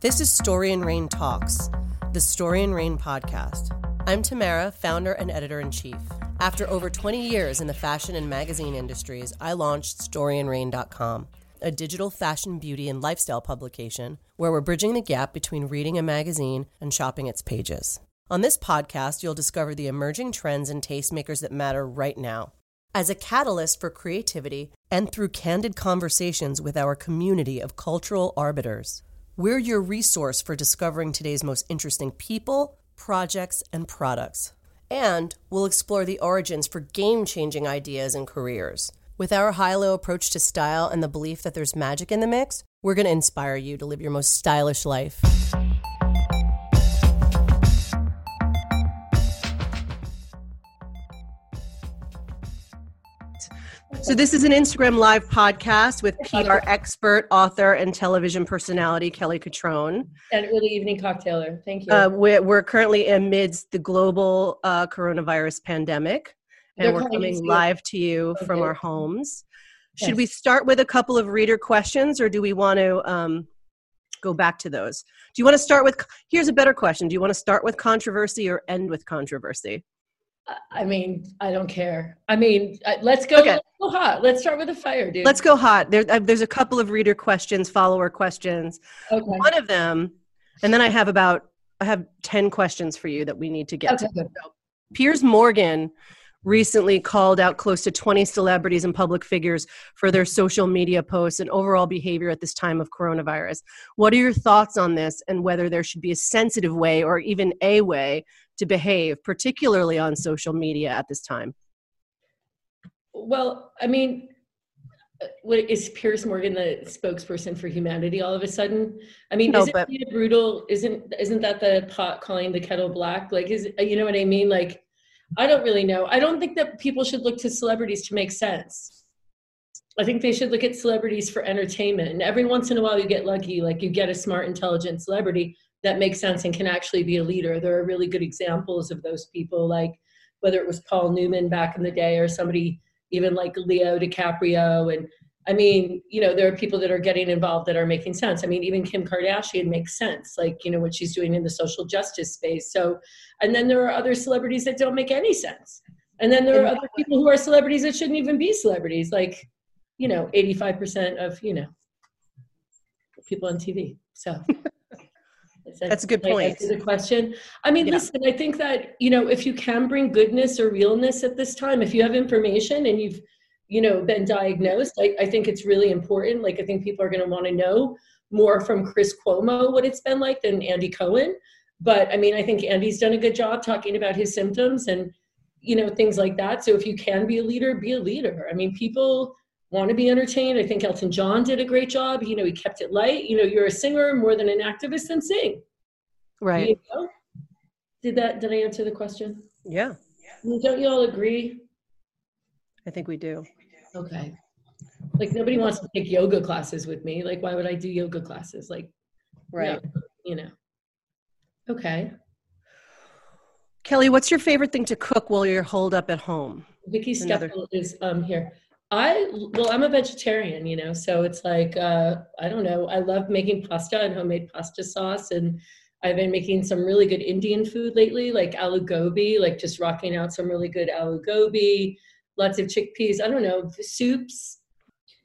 This is Story and Rain Talks, the Story and Rain podcast. I'm Tamara, founder and editor in chief. After over 20 years in the fashion and magazine industries, I launched StoryandRain.com, a digital fashion, beauty, and lifestyle publication where we're bridging the gap between reading a magazine and shopping its pages. On this podcast, you'll discover the emerging trends and tastemakers that matter right now. As a catalyst for creativity and through candid conversations with our community of cultural arbiters, we're your resource for discovering today's most interesting people, projects, and products. And we'll explore the origins for game changing ideas and careers. With our high low approach to style and the belief that there's magic in the mix, we're going to inspire you to live your most stylish life. So, this is an Instagram Live podcast with PR expert, author, and television personality Kelly Cutrone. And early evening cocktailer. Thank you. Uh, we're, we're, currently amidst the global uh, coronavirus pandemic, and They're we're coming live to you okay. from our homes. Should yes. we start with a couple of reader questions, or do we want to um, go back to those? Do you want to start with? Here's a better question. Do you want to start with controversy or end with controversy? I mean, I don't care. I mean, uh, let's go, okay. let's go hot. Let's start with a fire, dude. Let's go hot. There, uh, there's a couple of reader questions, follower questions. Okay. One of them, and then I have about I have ten questions for you that we need to get okay. to. So, Piers Morgan recently called out close to 20 celebrities and public figures for their social media posts and overall behavior at this time of coronavirus. What are your thoughts on this and whether there should be a sensitive way or even a way to behave, particularly on social media at this time? Well, I mean, what is Piers Morgan the spokesperson for humanity all of a sudden? I mean, no, isn't but, brutal? Isn't isn't that the pot calling the kettle black? Like, is you know what I mean? Like, I don't really know. I don't think that people should look to celebrities to make sense. I think they should look at celebrities for entertainment. And every once in a while, you get lucky, like you get a smart, intelligent celebrity that makes sense and can actually be a leader. There are really good examples of those people, like whether it was Paul Newman back in the day or somebody even like Leo DiCaprio. And I mean, you know, there are people that are getting involved that are making sense. I mean, even Kim Kardashian makes sense, like, you know, what she's doing in the social justice space. So, and then there are other celebrities that don't make any sense. And then there are other people who are celebrities that shouldn't even be celebrities, like, you know, 85% of, you know, people on TV. So That's a good point. The question. I mean, yeah. listen. I think that you know, if you can bring goodness or realness at this time, if you have information and you've, you know, been diagnosed, I, I think it's really important. Like, I think people are going to want to know more from Chris Cuomo what it's been like than Andy Cohen. But I mean, I think Andy's done a good job talking about his symptoms and you know things like that. So if you can be a leader, be a leader. I mean, people want to be entertained. I think Elton John did a great job. You know, he kept it light. You know, you're a singer more than an activist and sing. Right. You know? Did that did I answer the question? Yeah. Don't you all agree? I think we do. Okay. Like nobody wants to take yoga classes with me. Like why would I do yoga classes? Like right. you know. Okay. Kelly, what's your favorite thing to cook while you're holed up at home? Vicky Another... is um here. I well, I'm a vegetarian, you know, so it's like uh, I don't know. I love making pasta and homemade pasta sauce, and I've been making some really good Indian food lately, like aloo gobi, like just rocking out some really good aloo gobi, lots of chickpeas. I don't know soups.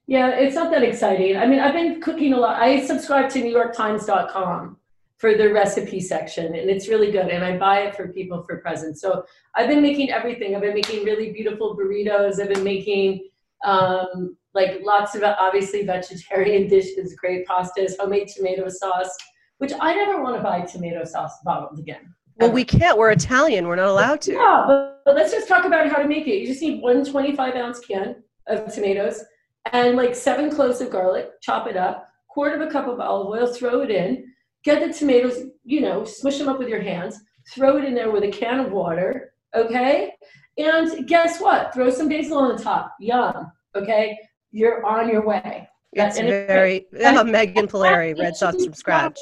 Yeah, it's not that exciting. I mean, I've been cooking a lot. I subscribe to NewYorkTimes.com for the recipe section, and it's really good. And I buy it for people for presents. So I've been making everything. I've been making really beautiful burritos. I've been making um, like lots of obviously vegetarian dishes, great pastas, homemade tomato sauce, which I never want to buy tomato sauce bottled again. Well, we can't. We're Italian. We're not allowed to. Yeah, but, but let's just talk about how to make it. You just need one 25 ounce can of tomatoes and like seven cloves of garlic, chop it up, quarter of a cup of olive oil, throw it in, get the tomatoes, you know, smush them up with your hands, throw it in there with a can of water, okay? And guess what? Throw some basil on the top. Yum. Okay. You're on your way. That's very uh, Megan Polari, red sauce from scratch.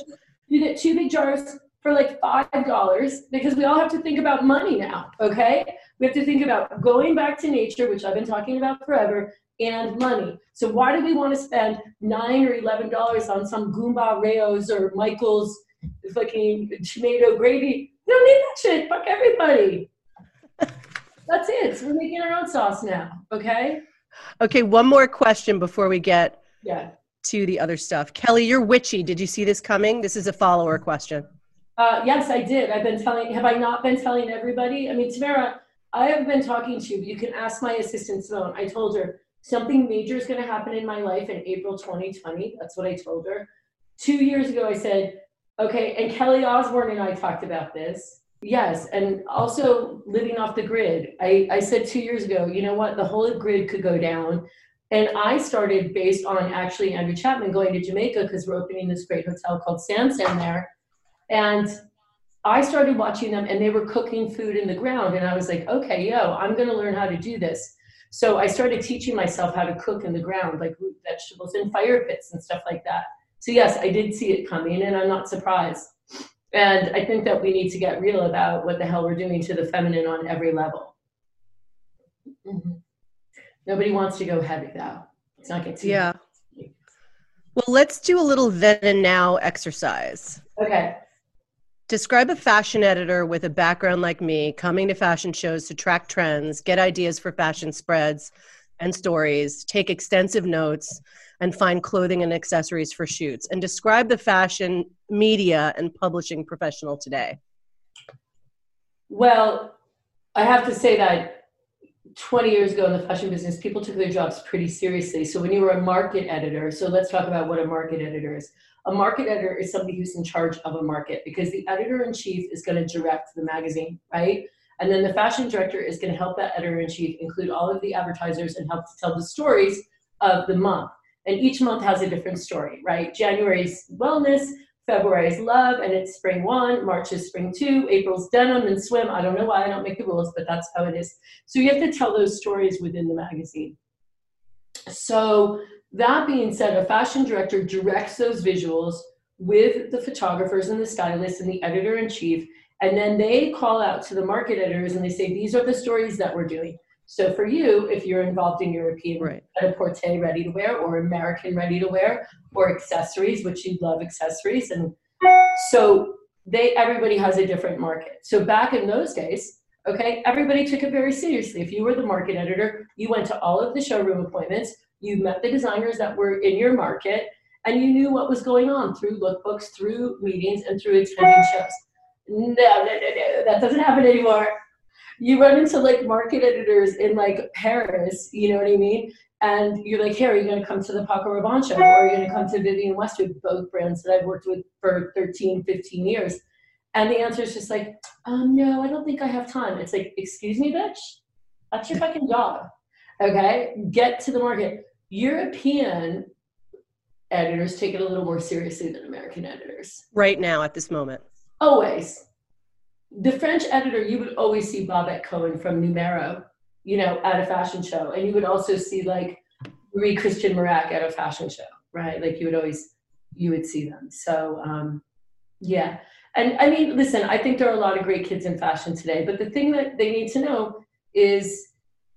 You get two big jars for like five dollars because we all have to think about money now. Okay. We have to think about going back to nature, which I've been talking about forever, and money. So why do we want to spend nine or eleven dollars on some Goomba Rao's or Michael's fucking tomato gravy? We don't need that shit. Fuck everybody. That's it. So we're making our own sauce now. Okay. Okay. One more question before we get yeah to the other stuff. Kelly, you're witchy. Did you see this coming? This is a follower question. Uh, yes, I did. I've been telling. Have I not been telling everybody? I mean, Tamara, I have been talking to you. but You can ask my assistant Simone. I told her something major is going to happen in my life in April 2020. That's what I told her. Two years ago, I said, okay. And Kelly Osbourne and I talked about this. Yes, and also living off the grid. I, I said two years ago, you know what? The whole grid could go down. And I started based on actually Andrew Chapman going to Jamaica because we're opening this great hotel called Sand there. And I started watching them and they were cooking food in the ground. And I was like, okay, yo, I'm going to learn how to do this. So I started teaching myself how to cook in the ground, like root vegetables and fire pits and stuff like that. So, yes, I did see it coming and I'm not surprised. And I think that we need to get real about what the hell we're doing to the feminine on every level. Mm-hmm. Nobody wants to go heavy though. It's not get too Yeah. Well, let's do a little then and now exercise. Okay. Describe a fashion editor with a background like me coming to fashion shows to track trends, get ideas for fashion spreads and stories, take extensive notes, and find clothing and accessories for shoots. And describe the fashion media and publishing professional today. Well, I have to say that 20 years ago in the fashion business, people took their jobs pretty seriously. So when you were a market editor, so let's talk about what a market editor is. A market editor is somebody who's in charge of a market because the editor in chief is going to direct the magazine, right? And then the fashion director is going to help that editor in chief include all of the advertisers and help to tell the stories of the month. And each month has a different story, right? January's wellness, February is love, and it's spring one. March is spring two. April's denim and swim. I don't know why I don't make the rules, but that's how it is. So you have to tell those stories within the magazine. So that being said, a fashion director directs those visuals with the photographers and the stylists and the editor in chief. And then they call out to the market editors and they say, these are the stories that we're doing. So for you, if you're involved in European right. porte ready to wear or American ready to wear or accessories, which you love accessories. And so they everybody has a different market. So back in those days, okay, everybody took it very seriously. If you were the market editor, you went to all of the showroom appointments, you met the designers that were in your market, and you knew what was going on through lookbooks, through meetings, and through attending shows. No, no, no, no, that doesn't happen anymore you run into like market editors in like Paris, you know what I mean? And you're like, hey, are you going to come to the Paco Rabanne show? Or are you going to come to Vivienne Westwood, both brands that I've worked with for 13, 15 years? And the answer is just like, um, no, I don't think I have time. It's like, excuse me, bitch? That's your fucking job. Okay? Get to the market. European editors take it a little more seriously than American editors. Right now, at this moment. Always the French editor, you would always see Babette Cohen from Numero, you know, at a fashion show. And you would also see like Marie Christiane Marek at a fashion show, right? Like you would always, you would see them. So, um, yeah. And I mean, listen, I think there are a lot of great kids in fashion today, but the thing that they need to know is,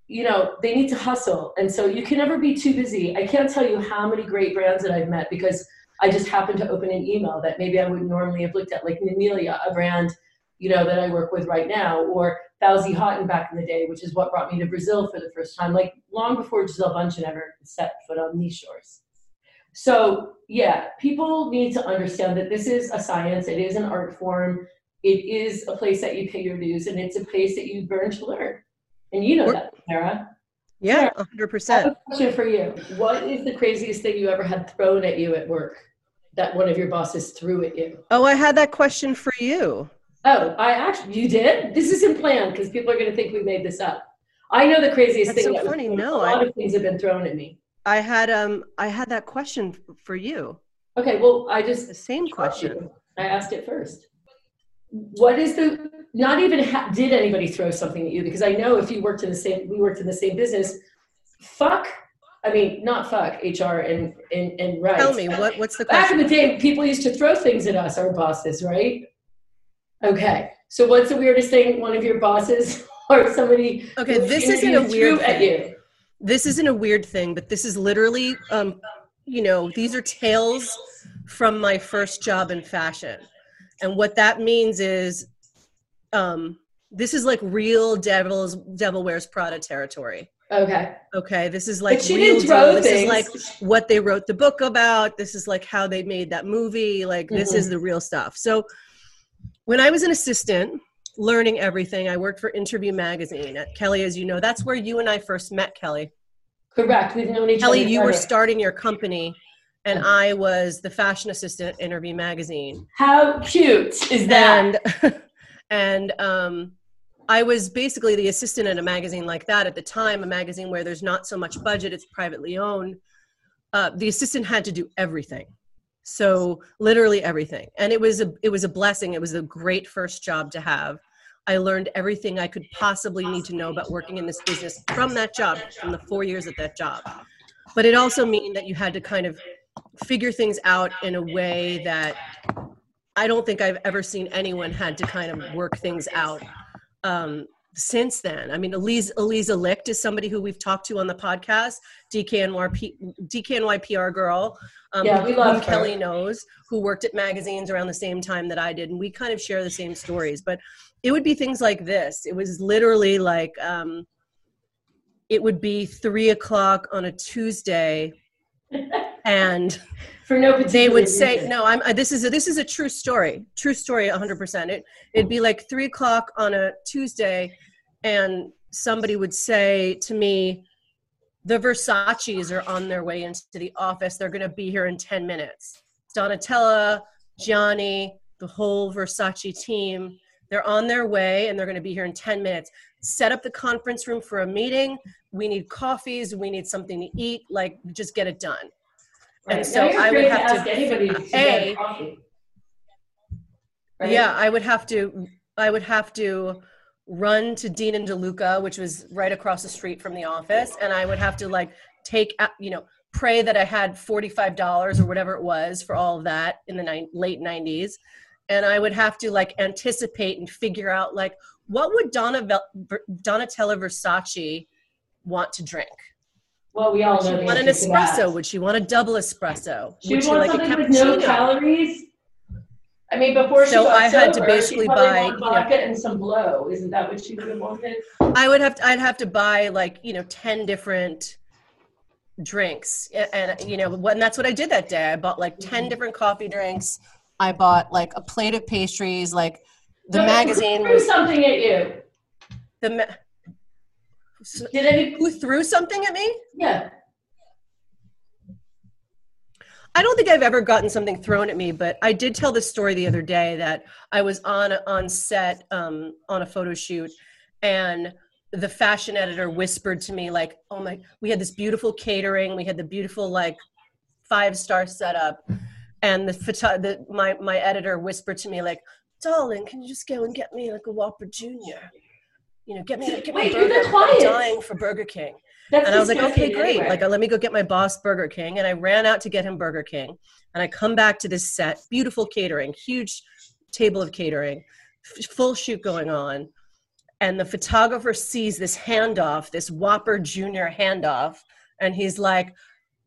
you know, they need to hustle. And so you can never be too busy. I can't tell you how many great brands that I've met because I just happened to open an email that maybe I wouldn't normally have looked at, like Namilia, a brand you know, that I work with right now, or Fause Haten back in the day, which is what brought me to Brazil for the first time, like long before Gisele Bündchen ever set foot on these shores. So yeah, people need to understand that this is a science, it is an art form, it is a place that you pay your dues, and it's a place that you burn to learn. And you know that, Sarah. Yeah, hundred percent. Question for you: What is the craziest thing you ever had thrown at you at work? That one of your bosses threw at you? Oh, I had that question for you. Oh, I actually, you did? This isn't planned because people are going to think we made this up. I know the craziest That's thing. So that funny. Was, no, a lot I, of things have been thrown at me. I had um, I had that question for you. Okay, well, I just the same question. I asked it first. What is the? Not even ha- did anybody throw something at you? Because I know if you worked in the same, we worked in the same business. Fuck I mean, not fuck HR and and and right. Tell me what what's the question? Back in the day, people used to throw things at us, our bosses, right? Okay. So what's the weirdest thing one of your bosses or somebody Okay, this isn't a weird at you? this isn't a weird thing, but this is literally, um, you know, these are tales from my first job in fashion. And what that means is, um, this is like real devil's devil wears Prada territory. Okay. Okay. This is like she real deal. This is like what they wrote the book about. This is like how they made that movie. Like mm-hmm. this is the real stuff. So when I was an assistant learning everything, I worked for Interview Magazine at Kelly, as you know. That's where you and I first met, Kelly. Correct. We've known each Kelly, other. Kelly, you were starting your company and mm-hmm. I was the fashion assistant at Interview Magazine. How cute is that? And, and um, I was basically the assistant at a magazine like that at the time, a magazine where there's not so much budget, it's privately owned. Uh, the assistant had to do everything. So literally everything. And it was a it was a blessing. It was a great first job to have. I learned everything I could possibly need to know about working in this business from that job, from the four years at that job. But it also meant that you had to kind of figure things out in a way that I don't think I've ever seen anyone had to kind of work things out um, since then. I mean, Elise, Eliza Licht is somebody who we've talked to on the podcast, DKNY, DKNY PR girl. Um, yeah, we love Kelly knows, who worked at magazines around the same time that I did. And we kind of share the same stories. But it would be things like this. It was literally like, um, it would be three o'clock on a Tuesday. and for no they would say reason. no i'm uh, this is a, this is a true story true story 100% it it'd be like three o'clock on a tuesday and somebody would say to me the versace's are on their way into the office. They're going to be here in 10 minutes. Donatella gianni the whole versace team they're on their way and they're going to be here in 10 minutes. Set up the conference room for a meeting. We need coffees. We need something to eat. Like just get it done Right. And so I would have to, to anybody to a, right? yeah, I would have to, I would have to run to Dean and DeLuca, which was right across the street from the office. And I would have to like take, you know, pray that I had $45 or whatever it was for all of that in the ni- late nineties. And I would have to like anticipate and figure out like, what would Donna, Donatella Versace want to drink? Well, we all know. Want an espresso? Would she want a double espresso? She would she like a cappuccino? With no calories. I mean, before she so I had sober, to basically buy vodka know, and some blow. Isn't that what she would have wanted? I would have. To, I'd have to buy like you know ten different drinks, and you know, and that's what I did that day. I bought like 10 mm-hmm. different coffee drinks. I bought like a plate of pastries. Like the so magazine threw something at you. The did any who threw something at me? Yeah. I don't think I've ever gotten something thrown at me, but I did tell this story the other day that I was on on set um, on a photo shoot, and the fashion editor whispered to me like, "Oh my, we had this beautiful catering, we had the beautiful like five star setup," and the, photo- the my my editor whispered to me like, "Darling, can you just go and get me like a Whopper Junior?" You know, get me, get Wait, me burger. I'm dying for Burger King. That's and I was like, okay, great. Like, uh, let me go get my boss Burger King. And I ran out to get him Burger King. And I come back to this set, beautiful catering, huge table of catering, f- full shoot going on. And the photographer sees this handoff, this Whopper Junior handoff. And he's like,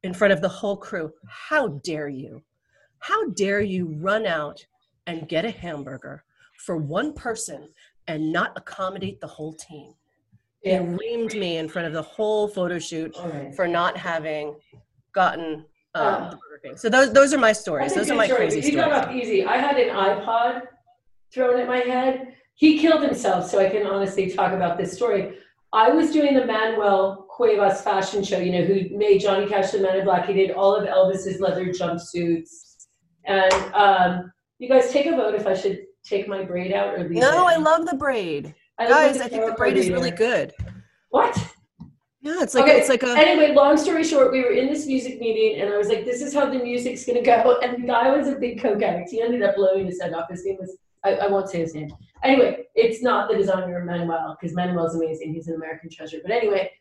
in front of the whole crew, how dare you? How dare you run out and get a hamburger for one person and not accommodate the whole team. Yeah. Reamed me in front of the whole photo shoot right. for not having gotten um, the Burger King. So those those are my stories. Those are my story. crazy stories. He got off easy. I had an iPod thrown at my head. He killed himself, so I can honestly talk about this story. I was doing the Manuel Cuevas fashion show, you know, who made Johnny Cash the Man in Black. He did all of Elvis's leather jumpsuits. And um, you guys take a vote if I should take my braid out or leave No, it? I love the braid. I Guys, I think the braid is really good. What? Yeah, it's like okay. it's like a anyway. Long story short, we were in this music meeting, and I was like, "This is how the music's gonna go." And the guy was a big coke addict. He ended up blowing his head off. His name was I, I won't say his name. Anyway, it's not the designer Manuel because Manuel's amazing. He's an American treasure. But anyway,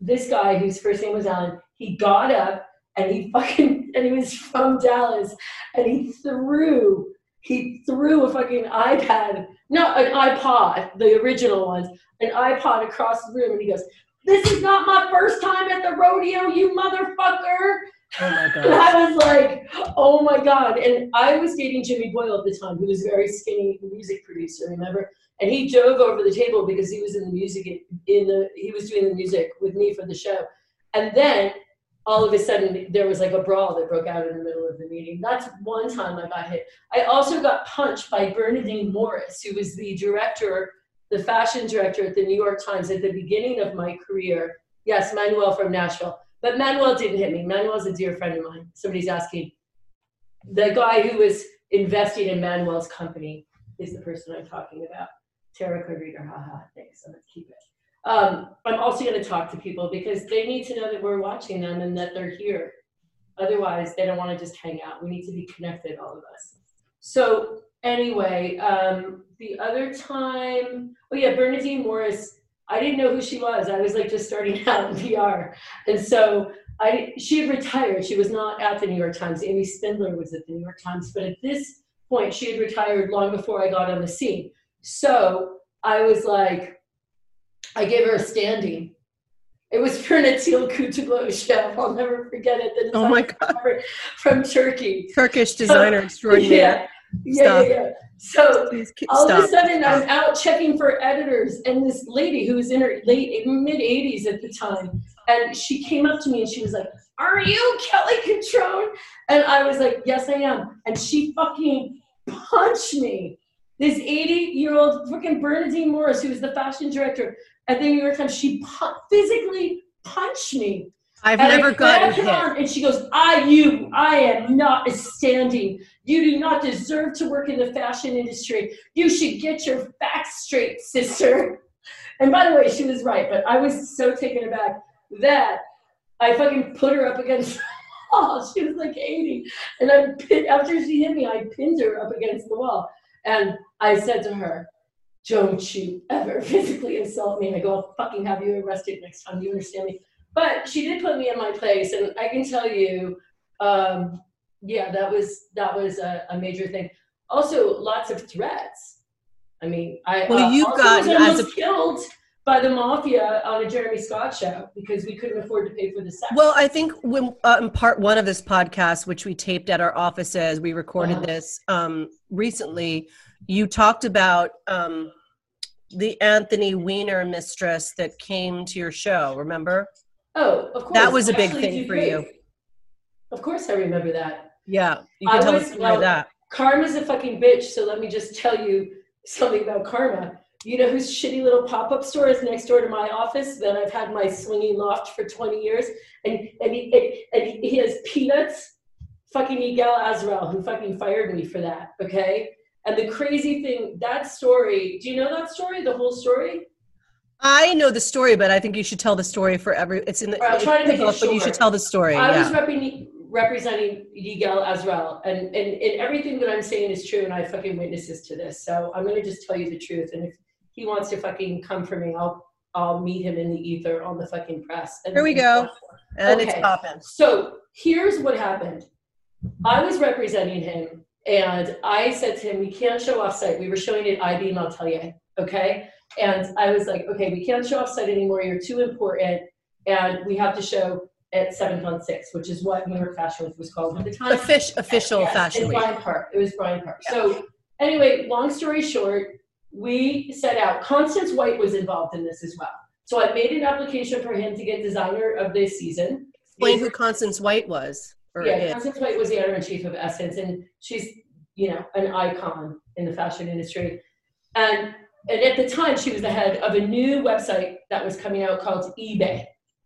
this guy whose first name was Alan, he got up and he fucking and he was from Dallas, and he threw he threw a fucking iPad, no, an iPod, the original ones, an iPod across the room, and he goes, This is not my first time at the rodeo, you motherfucker. Oh my god. And I was like, oh my god. And I was dating Jimmy Boyle at the time, who was a very skinny music producer, remember? And he dove over the table because he was in the music in the he was doing the music with me for the show. And then all of a sudden there was like a brawl that broke out in the middle of the meeting. That's one time I got hit. I also got punched by Bernadine Morris, who was the director, the fashion director at the New York Times at the beginning of my career. Yes, Manuel from Nashville. But Manuel didn't hit me. Manuel's a dear friend of mine. Somebody's asking. The guy who was investing in Manuel's company is the person I'm talking about. Tara her, haha, thanks, so let's keep it. Um, I'm also going to talk to people because they need to know that we're watching them and that they're here. Otherwise, they don't want to just hang out. We need to be connected, all of us. So, anyway, um, the other time, oh yeah, Bernadine Morris. I didn't know who she was. I was like just starting out in PR, and so I she had retired. She was not at the New York Times. Amy Spindler was at the New York Times, but at this point, she had retired long before I got on the scene. So I was like, I gave her a standing. It was for Natil Kutoglu chef. I'll never forget it. The oh my God. From Turkey. Turkish designer so, extraordinaire. Yeah, yeah, yeah, yeah. So all stop. of a sudden, I'm out checking for editors, and this lady who was in her late mid 80s at the time, and she came up to me and she was like, "Are you Kelly Cutrone?" And I was like, "Yes, I am." And she fucking punched me. This 80 year old freaking Bernadine Morris, who was the fashion director, at the New York Times, she pu- physically punched me. I've and never gotten hit. and she goes, I, you, I am not standing. You do not deserve to work in the fashion industry. You should get your facts straight, sister. And by the way, she was right, but I was so taken aback that I fucking put her up against Oh, She was like 80. And I after she hit me, I pinned her up against the wall. And I said to her, don't you ever physically assault me. And I go, I'll fucking have you arrested next time. Do you understand me? But she did put me in my place, and I can tell you, um, yeah, that was that was a, a, major thing. Also, lots of threats. I mean, I well, uh, you've gotten as a killed by the mafia on a Jeremy Scott show because we couldn't afford to pay for the set. Well, I think when uh, in part one of this podcast, which we taped at our offices, we recorded uh-huh. this um, recently. You talked about um, the Anthony Weiner mistress that came to your show. Remember? Oh, of course. That was a big thing for you. Of course, I remember that. Yeah, you can I tell was, us about well, that. Karma's a fucking bitch. So let me just tell you something about Karma. You know whose shitty little pop-up store is next door to my office that I've had my swinging loft for 20 years, and and he, and he has peanuts. Fucking Yigal Azrouël, who fucking fired me for that. Okay, and the crazy thing, that story, do you know that story, the whole story? I know the story, but I think you should tell the story for every. It's in the. I'll try to make book, it But you should tell the story. I yeah. was repping, representing Yigal Azrouël, and, and and everything that I'm saying is true, and I have fucking witnesses to this. So I'm gonna just tell you the truth, and if he wants to fucking come for me, I'll I'll meet him in the ether on the fucking press. And Here we go, and okay. it's popping. So here's what happened. I was representing him and I said to him, we can't show off site. We were showing at IB Montpellier, okay? And I was like, okay, we can't show off site anymore. You're too important. And we have to show at 7th on 6, which is what New York Fashion Week was called at the time. Offic- official yes, Fashion Week. Bryant Park. It was Bryant Park. Yeah. So anyway, long story short, we set out. Constance White was involved in this as well. So I made an application for him to get designer of this season. Explain who Constance White was yeah, Constance White was the editor in chief of Essence, and she's you know an icon in the fashion industry. And and at the time, she was the head of a new website that was coming out called eBay.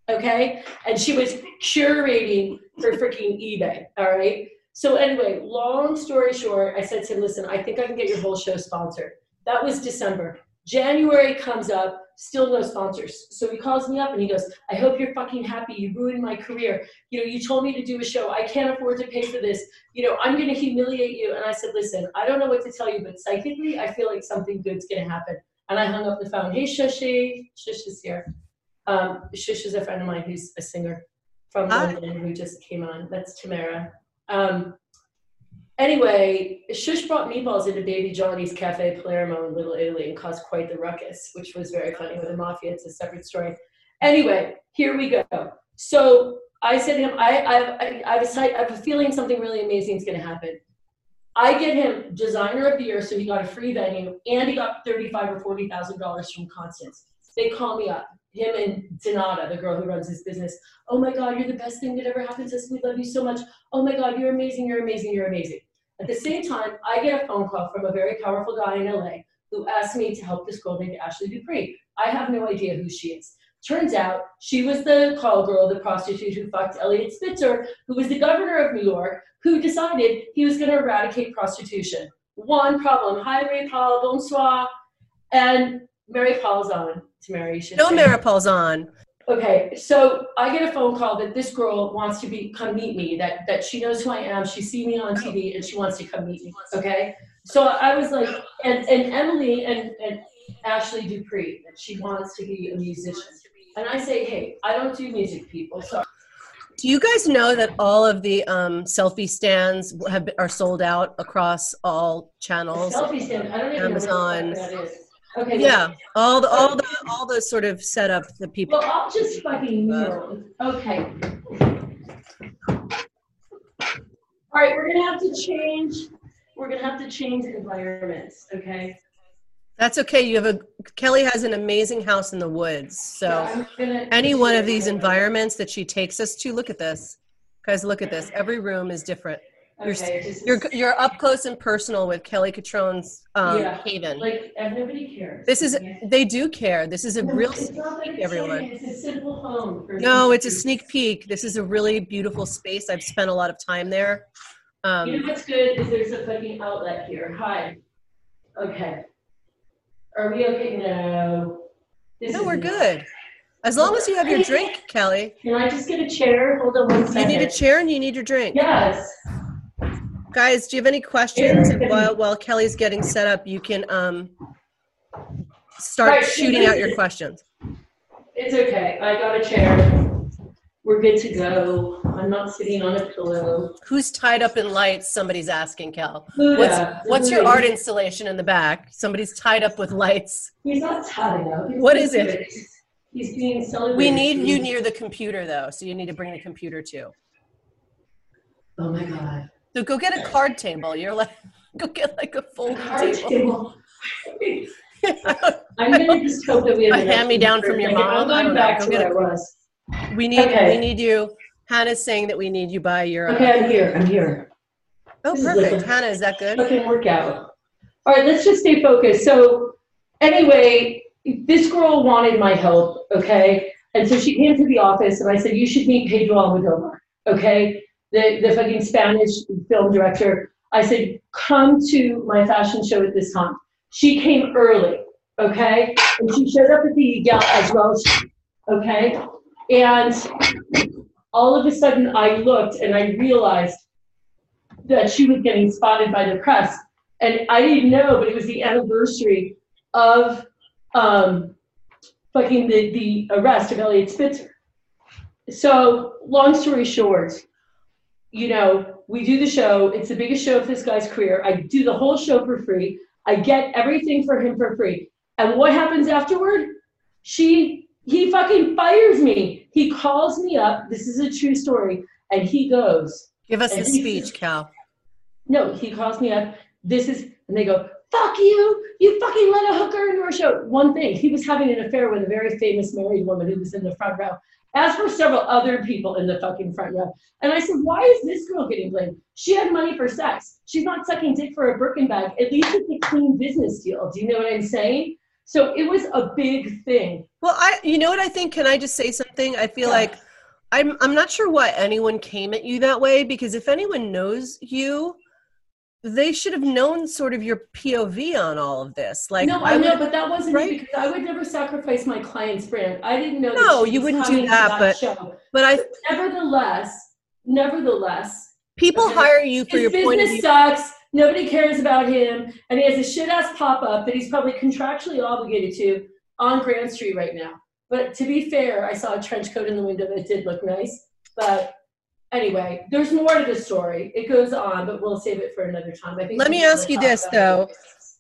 Okay, and she was curating for freaking eBay. All right. So anyway, long story short, I said to him, "Listen, I think I can get your whole show sponsored." That was December. January comes up still no sponsors. So he calls me up and he goes, I hope you're fucking happy. You ruined my career. You know, you told me to do a show. I can't afford to pay for this. You know, I'm going to humiliate you. And I said, listen, I don't know what to tell you, but psychically, I feel like something good's going to happen. And I hung up the phone. Hey, Shushi. Shush is here. Um, Shush is a friend of mine who's a singer from Hi. London who just came on. That's Tamara. Um, Anyway, Shush brought meatballs into Baby Johnny's Cafe Palermo in Little Italy and caused quite the ruckus, which was very funny with the mafia. It's a separate story. Anyway, here we go. So I said to him, I, I, I, I have a feeling something really amazing is going to happen. I get him designer of the year, so he got a free venue, and he got thirty-five or forty thousand dollars from Constance. They call me up, him and Donata, the girl who runs his business. Oh my God, you're the best thing that ever happened to us. We love you so much. Oh my God, you're amazing. You're amazing. You're amazing. At the same time, I get a phone call from a very powerful guy in LA who asked me to help this girl named Ashley Dupré. I have no idea who she is. Turns out she was the call girl, the prostitute who fucked Eliot Spitzer, who was the governor of New York, who decided he was going to eradicate prostitution. One problem. Hi, Mary Paul. Bonsoir. And Mary Paul's on. To Mary. No, Mary Paul's on. Okay, so I get a phone call that this girl wants to be come meet me. That that she knows who I am. She's seen me on TV and she wants to come meet me. Okay, so I was like, and and Emily and and Ashley Dupré that she wants to be a musician. And I say, hey, I don't do music, people. So do you guys know that all of the um, selfie stands have are sold out across all channels? selfie stand. I don't even Amazon. know what that is. Okay. Yeah, all the all the all the sort of setup the people. Well, I'll just fucking uh, kneel. Okay. All right, we're gonna have to change. We're gonna have to change environments. Okay. That's okay. You have a Kelly has an amazing house in the woods. So yeah, any one of these environments that she takes us to, look at this. Guys, look at this. Every room is different. Okay, you're, you're you're up close and personal with Kelly Cutrone's um, yeah, Haven. Like nobody cares. This is they do care. This is a no, real sneak peek, everyone. It's a simple home. no, it's a sneak peek. This is a really beautiful space. I've spent a lot of time there. Um, you know what's good is there's a fucking outlet here. Hi. Okay. Are we okay? No. This no, we're good. As long as you have your drink, Kelly. Can I just get a chair? Hold on one second. You need a chair and you need your drink. Yes. Guys, do you have any questions? And while, while Kelly's getting set up, you can um, start right, shooting out your questions. It's okay. I got a chair. We're good to go. I'm not sitting on a pillow. Who's tied up in lights? Somebody's asking, Cal. What's, what's your art installation in the back? Somebody's tied up with lights. He's not tied up. He's what is it? He's being celebrated. We need you near the computer, though, so you need to bring the computer too. Oh my god. So go get a card table. You're like, go get like a folding a table. table. I'm gonna just hope that we have a hand me down from your mom. I'm going back to where I was. We need okay. we need you. Hannah's saying that we need you by your. Okay, I'm here. I'm here. Oh, this perfect. Is Hannah, is that good? Okay, workout. All right, let's just stay focused. So, anyway, this girl wanted my help, okay? And so she came to the office, and I said, "You should meet Pedro Almodovar, okay? The the fucking Spanish film director." I said, "Come to my fashion show at this time." She came early, okay, and she showed up at the gala as well, okay. And all of a sudden, I looked and I realized that she was getting spotted by the press. And I didn't know, but it was the anniversary of um, fucking the, the arrest of Eliot Spitzer. So, long story short, you know, we do the show. It's the biggest show of this guy's career. I do the whole show for free. I get everything for him for free. And what happens afterward? She he fucking fires me. He calls me up. This is a true story. And he goes. Give us a speech, says, Cal. No, he calls me up. This is, and they go, fuck you. You fucking let a hooker into our show. One thing, he was having an affair with a very famous married woman who was in the front row, as were several other people in the fucking front row. And I said, why is this girl getting blamed? She had money for sex. She's not sucking dick for a Birkin bag. At least it's a clean business deal. Do you know what I'm saying? So it was a big thing. Well, I, you know what I think? Can I just say something? I feel yeah. like I'm, I'm not sure why anyone came at you that way because if anyone knows you, they should have known sort of your POV on all of this. Like, no, I know, but that wasn't right? because I would never sacrifice my client's brand. I didn't know. No, you wouldn't do that, that, but show. but I. Nevertheless, nevertheless, people okay, hire you for your point of view. sucks Nobody cares about him, and he has a shit ass pop up that he's probably contractually obligated to on Grand Street right now. But to be fair, I saw a trench coat in the window that did look nice. But anyway, there's more to the story. It goes on, but we'll save it for another time. I think. Let me ask you this though.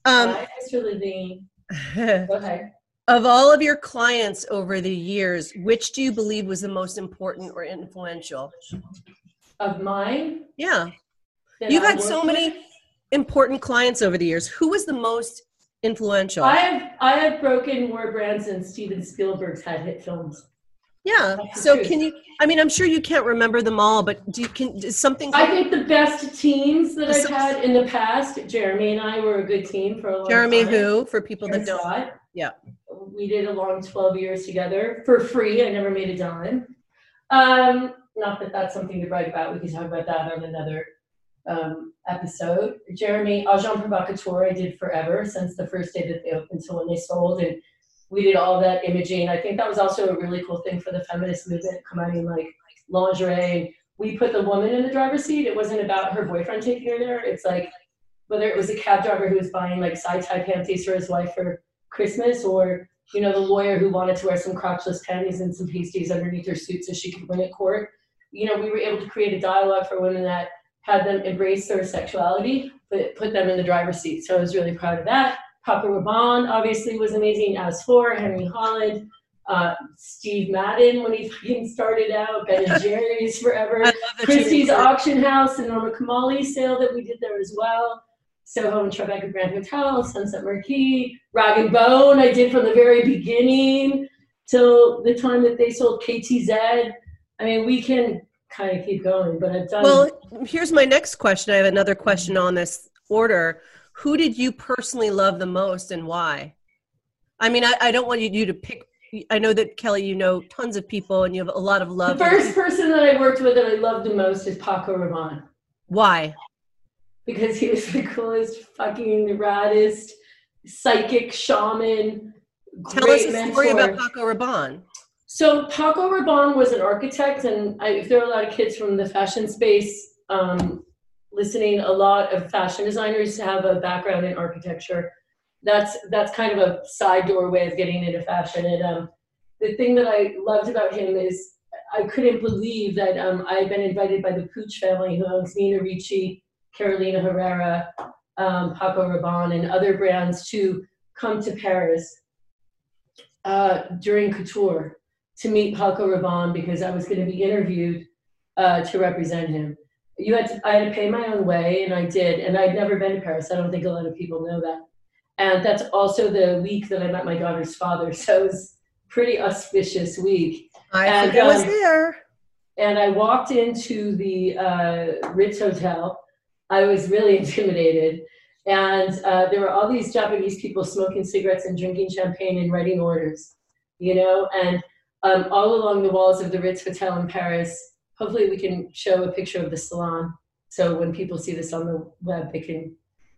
Um, living. okay. Of all of your clients over the years, which do you believe was the most important or influential? Of mine? Yeah. You've had so with? many important clients over the years. Who was the most influential? I have I have broken more brands than Steven Spielberg's had hit films. Yeah. So can you? I mean, I'm sure you can't remember them all, but do you can is something? I think the best teams that I've had in the past. Jeremy and I were a good team for a long Jeremy, time. who for people Jeremy that don't? Scott. Yeah. We did a long 12 years together for free. I never made a dime. Um, not that that's something to brag about. We can talk about that on another um, episode. Jeremy, Agent Provocateur, I did forever since the first day that they opened to when they sold. And we did all that imaging. I think that was also a really cool thing for the feminist movement, combining like lingerie. We put the woman in the driver's seat. It wasn't about her boyfriend taking her there. It's like whether it was a cab driver who was buying like side tie panties for his wife for Christmas, or you know the lawyer who wanted to wear some crotchless panties and some pasties underneath her suit so she could win at court. You know, we were able to create a dialogue for women that had them embrace their sexuality, but put them in the driver's seat. So I was really proud of that. Paco Rabanne obviously was amazing as for Henry Holland, uh, Steve Madden when he started out, Ben and Jerry's forever, Christie's Auction House and Norma Kamali sale that we did there as well. Soho and Tribeca Grand Hotel, Sunset Marquis, Rag and Bone I did from the very beginning till the time that they sold KTZ. I mean, we can kind of keep going, but I've done. Well, here's my next question. I have another question on this order. Who did you personally love the most and why? I mean, I, I don't want you to pick. I know that Kelly, you know tons of people, and you have a lot of love. The first person that I worked with that I loved the most is Paco Rabanne. Why? Because he was the coolest, fucking raddest psychic shaman. Tell us a mentor. story about Paco Rabanne. So Paco Rabanne was an architect, and I, if there are a lot of kids from the fashion space um, listening, a lot of fashion designers have a background in architecture. That's that's kind of a side doorway of getting into fashion. And um, the thing that I loved about him is I couldn't believe that um, I had been invited by the Puig family, who owns Nina Ricci, Carolina Herrera, um, Paco Rabanne, and other brands, to come to Paris uh, during couture to meet Paco Rabanne because I was going to be interviewed uh, to represent him. You had to, I had to pay my own way, and I did. And I'd never been to Paris. I don't think a lot of people know that. And that's also the week that I met my daughter's father. So it was pretty auspicious week. I and, um, was there. And I walked into the uh, Ritz Hotel. I was really intimidated. And uh, there were all these Japanese people smoking cigarettes and drinking champagne and writing orders, you know, and um, all along the walls of the Ritz Hotel in Paris. Hopefully, we can show a picture of the salon so when people see this on the web, they can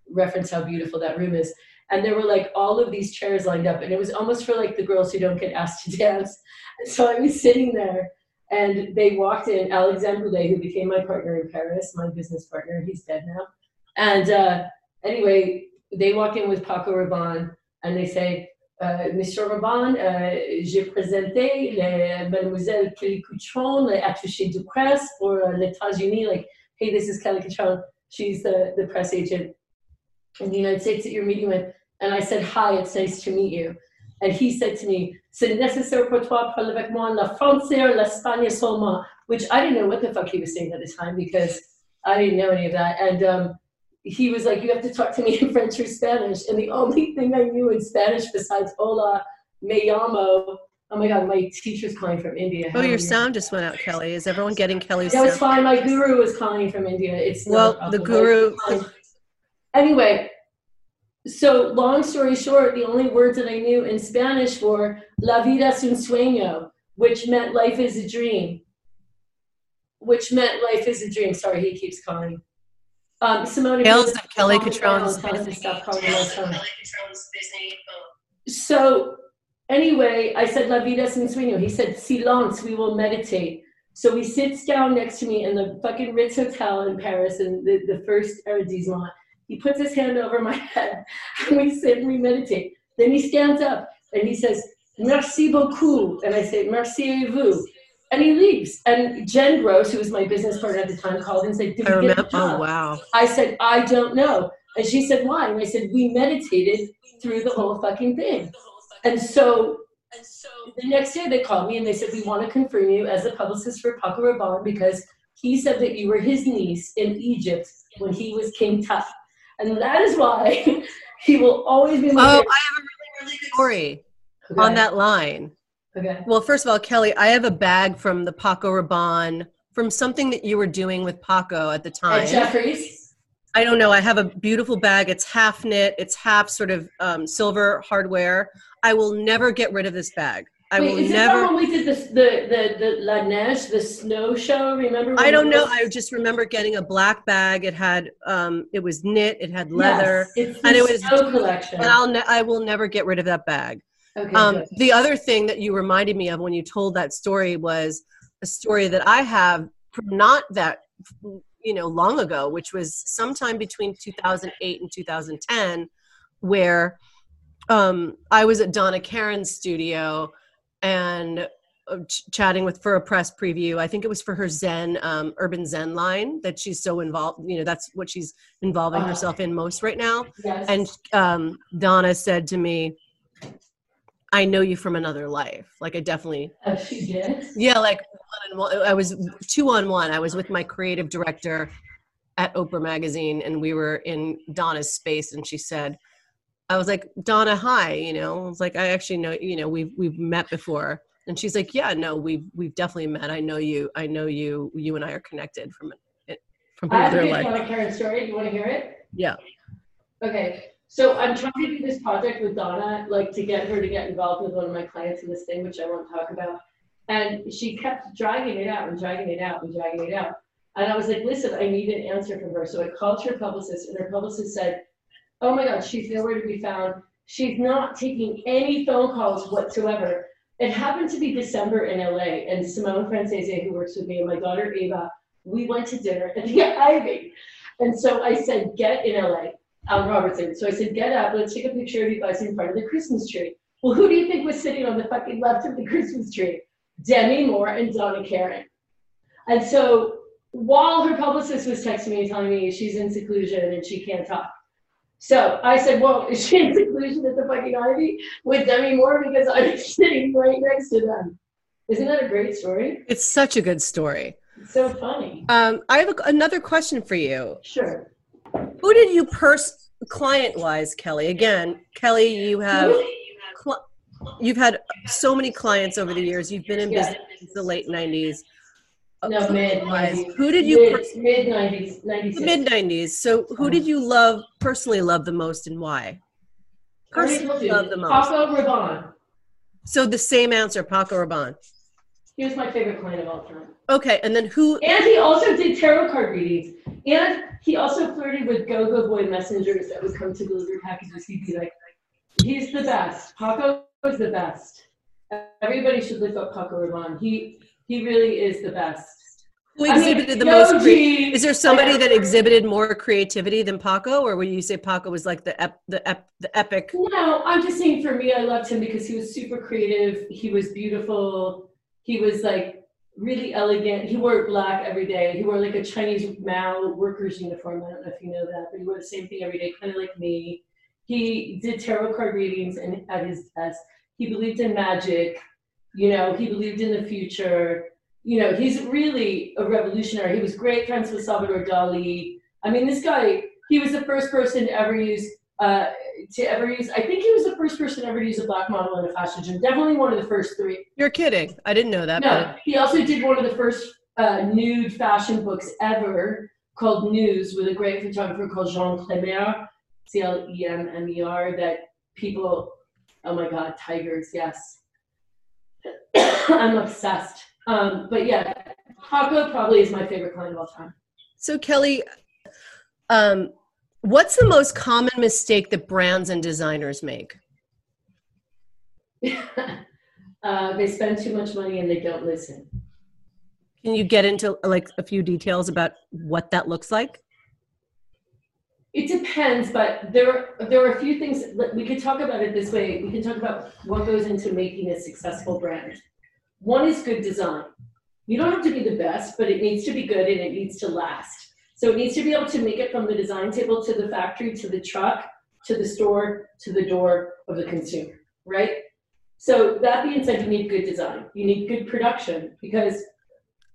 reference how beautiful that room is. And there were like all of these chairs lined up, and it was almost for like the girls who don't get asked to dance. So I was sitting there, and they walked in. Alexandre Boulet, who became my partner in Paris, my business partner, he's dead now. And uh, anyway, they walk in with Paco Rabanne, and they say, Monsieur Rabanne, euh, j'ai présenté Mademoiselle Kelly Cutrone, les attachés de presse for uh, les États-Unis. Like, hey, this is Kelly Cutrone. She's the, the press agent in the United States that you're meeting with. And I said, hi, it's nice to meet you. And he said to me, c'est nécessaire pour toi parler avec moi en la français ou l'espagnol seulement, which I didn't know what the fuck he was saying at the time because I didn't know any of that. And um, he was like, you have to talk to me in French or Spanish. And the only thing I knew in Spanish besides hola, me llamo, oh my God, my teacher's calling from India. Oh, your sound just went out, Kelly. Is everyone getting Kelly's sound? That was fine. My guru was calling from India. It's well, the guru. Um, anyway, so long story short, the only words that I knew in Spanish were La vida es un sueño, which meant life is a dream. Which meant life is a dream. Sorry, he keeps calling. Um, Simone. Tales of Kelly Cutrone's So anyway, I said La vida sin sueño. He said silence. We will meditate. So he sits down next to me in the fucking Ritz Hotel in Paris, in the, the first arrondissement. He puts his hand over my head, and we sit and we meditate. Then he stands up and he says, "Merci beaucoup," and I say, "Merci à vous." And he leaves. And Jen Gross, who was my business partner at the time, called and said, Did we get the oh, job? Oh, wow. I said, I don't know. And she said, Why? And I said, We meditated through the whole fucking thing. And so, and so the next day they called me and they said, We want to confirm you as the publicist for Paco Rabanne because he said that you were his niece in Egypt when he was King Tut. And that is why he will always be. Oh, I have a really, really good story okay. on that line. Okay. Well, first of all, Kelly, I have a bag from the Paco Rabanne from something that you were doing with Paco at the time. At Jeffries. I don't know. I have a beautiful bag. It's half knit. It's half sort of um, silver hardware. I will never get rid of this bag. I Wait, will is never. Is when we did this, the the the La Neige, the snow show? Remember? I don't know. I just remember getting a black bag. It had um, it was knit. It had leather, yes, and it was snow collection. And I'll ne- I will never get rid of that bag. Okay, um, the other thing that you reminded me of when you told that story was a story that I have from not that you know long ago, which was sometime between 2008 and 2010, where um, I was at Donna Karan's studio and uh, ch- chatting with for a press preview. I think it was for her Zen um, urban Zen line that she's so involved. You know, that's what she's involving uh, herself in most right now. Yes. And um, Donna said to me, "I know you from another life." Like I definitely. Oh, she did. Yeah, like one, I was two on one. I was with my creative director at Oprah magazine, and we were in Donna's space, and she said I was like, Donna, hi, you know, I was like, I actually know, you know, we've, we've met before. And she's like, yeah, no, we've, we've definitely met. I know you, I know you, you and I are connected from, from another life. I have a Karan story. You want to hear it? Yeah. Okay. So I'm trying to do this project with Donna, like to get her to get involved with one of my clients in this thing, which I won't talk about. And she kept dragging it out and dragging it out and dragging it out. And I was like, listen, I need an answer from her. So I called her publicist, and her publicist said, Oh my God, she's nowhere to be found. She's not taking any phone calls whatsoever. It happened to be December in LA, and Simone Francese, who works with me, and my daughter Ava, we went to dinner at the Ivy. And so I said, get in LA, Al Robertson. So I said, get up, let's take a picture of you guys in front of the Christmas tree. Well, who do you think was sitting on the fucking left of the Christmas tree? Demi Moore and Donna Karan. And so while her publicist was texting me telling me she's in seclusion and she can't talk, so I said, well, is she in seclusion at the fucking Ivy with Demi Moore because I'm sitting right next to them? Isn't that a great story? It's such a good story. It's so funny. Um, I have a, another question for you. Sure. Who did you pers client wise, Kelly? Again, Kelly, you have you've had so many clients over the years. You've been in yeah. business since the late '90s. No, mid Who did you mid nineties, mid nineties? So who did you love personally love the most and why? Personally love the most. Paco Rabanne. So the same answer, Paco Rabanne. He was my favorite client of all time. Okay, and then who? And he also did tarot card readings, and he also flirted with Go-Go Boy messengers that would come to deliver packages. He'd be like, "He's the best. Paco is the best. Everybody should lift up Paco Rabanne. He he really is the best." Who exhibited I mean, the most? Cre- is there somebody that exhibited more creativity than Paco, or would you say Paco was like the ep- the ep- the epic? No, I'm just saying. For me, I loved him because he was super creative. He was beautiful. He was like really elegant. He wore black every day. He wore like a Chinese Mao workers uniform. I don't know if you know that, but he wore the same thing every day, kind of like me. He did tarot card readings and at his desk. He believed in magic. You know, he believed in the future you know, he's really a revolutionary. He was great friends with Salvador Dali. I mean, this guy, he was the first person to ever use uh, to ever use. I think he was the first person ever to use a black model in a fashion show. Definitely one of the first three. You're kidding. I didn't know that. No, but... he also did one of the first uh, nude fashion books ever called News with a great photographer called Jean Clemmer, C L E M M E R. That people, oh my God, tigers, yes. I'm obsessed. Um, but yeah, Paco probably is my favorite client of all time. So Kelly, um, what's the most common mistake that brands and designers make? uh, they spend too much money and they don't listen. Can you get into like a few details about what that looks like? It depends, but there there are a few things we could talk about it this way. We can talk about what goes into making a successful brand. One is good design. You don't have to be the best, but it needs to be good and it needs to last. So it needs to be able to make it from the design table to the factory, to the truck, to the store, to the door of the consumer, right? So that being said, you need good design. You need good production because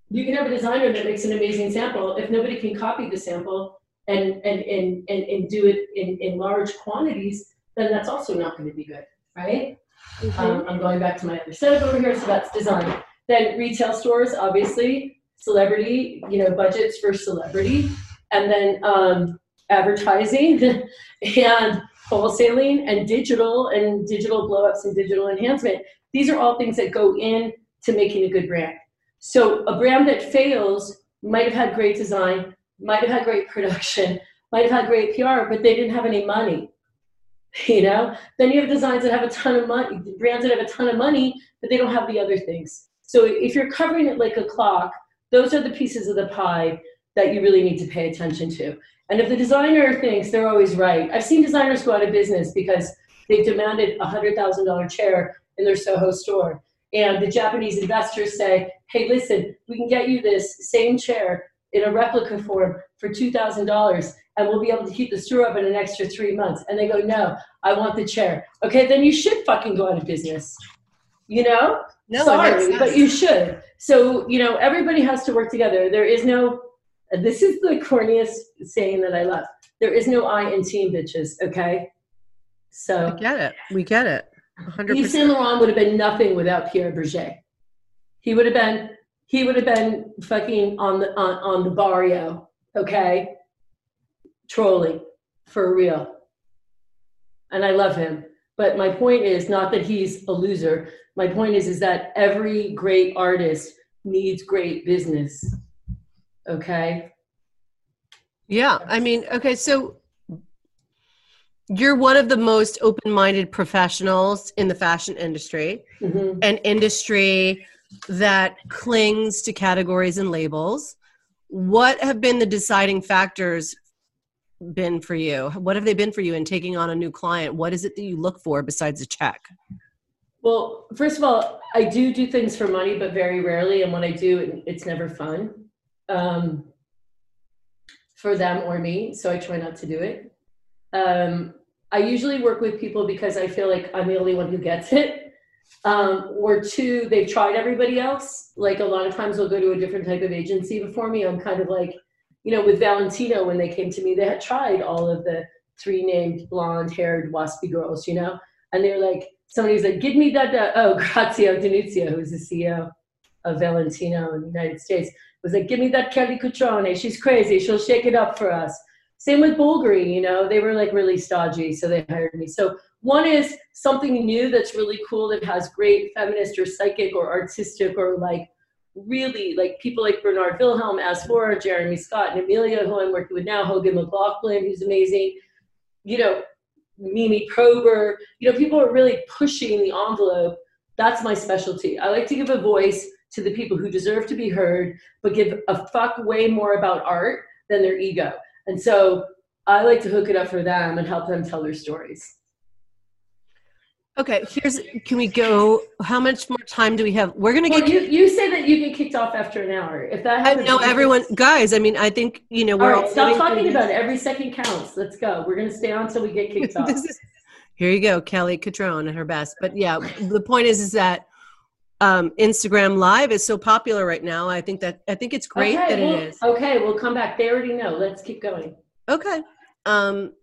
you can have a designer that makes an amazing sample. If nobody can copy the sample and and and and, and do it in, in large quantities, then that's also not going to be good, right? Mm-hmm. Um, I'm going back to my other setup over here, so that's design. Then retail stores, obviously, celebrity, you know, budgets for celebrity, and then um, advertising and wholesaling and digital and digital blowups and digital enhancement. These are all things that go in to making a good brand. So a brand that fails might have had great design, might have had great production, might have had great PR, but they didn't have any money. You know, then you have designs that have a ton of money, brands that have a ton of money, but they don't have the other things. So if you're covering it like a clock, those are the pieces of the pie that you really need to pay attention to. And if the designer thinks they're always right, I've seen designers go out of business because they've demanded a hundred thousand dollar chair in their Soho store. And the Japanese investors say, hey, listen, we can get you this same chair in a replica form for $2,000 and we'll be able to keep the store up in an extra three months. And they go, no, I want the chair. Okay, then you should fucking go out of business. You know? No, Sorry, but you should. So, you know, everybody has to work together. There is no, this is the corniest saying that I love. There is no I in team, bitches, okay? So. I get it. We get it. 100%. Yves Saint Laurent would have been nothing without Pierre Bergé. He would have been, he would have been fucking on the, on, on the barrio, okay? Trolling, for real. And I love him. But my point is not that he's a loser my point is is that every great artist needs great business okay? Yeah i mean okay so you're one of the most open-minded professionals in the fashion industry mm-hmm. an industry that clings to categories and labels. What have been the deciding factors been for you? What have they been for you in taking on a new client? What is it that you look for besides a check well, first of all, I do do things for money, but very rarely. And when I do, it's never fun um, for them or me. So I try not to do it. Um, I usually work with people because I feel like I'm the only one who gets it. Um, or two, they've tried everybody else. Like a lot of times they'll go to a different type of agency before me. I'm kind of like, you know, with Valentino, when they came to me, they had tried all of the three named blonde haired waspy girls, you know, and they're like, somebody was like, give me that, uh, oh, Grazia D'Annunzio, who's the CEO of Valentino in the United States, was like, give me that Kelly Cutrone. She's crazy. She'll shake it up for us. Same with Bulgari, you know, they were like really stodgy, so they hired me. So one is something new that's really cool that has great feminist or psychic or artistic or like really like people like Bernhard Willhelm, as for Jeremy Scott, and Namilia, who I'm working with now, Hogan McLaughlin, who's amazing. You know, Mimi Prober. You know, people are really pushing the envelope. That's my specialty. I like to give a voice to the people who deserve to be heard, but give a fuck way more about art than their ego. And so I like to hook it up for them and help them tell their stories. Okay, here's can we go? How much more time do we have? We're gonna well, get. You, you say that you get kicked off after an hour. If that happens, I know everyone, guys. I mean, I think you know we're all. Right, stop talking about it. Every second counts. Let's go. We're gonna stay on until we get kicked off. Is, here you go, Kelly Cutrone at her best. But yeah, the point is, is that um, Instagram Live is so popular right now. I think that I think it's great okay, that well, it is. Okay, we'll come back. They already know. Let's keep going. Okay. Um,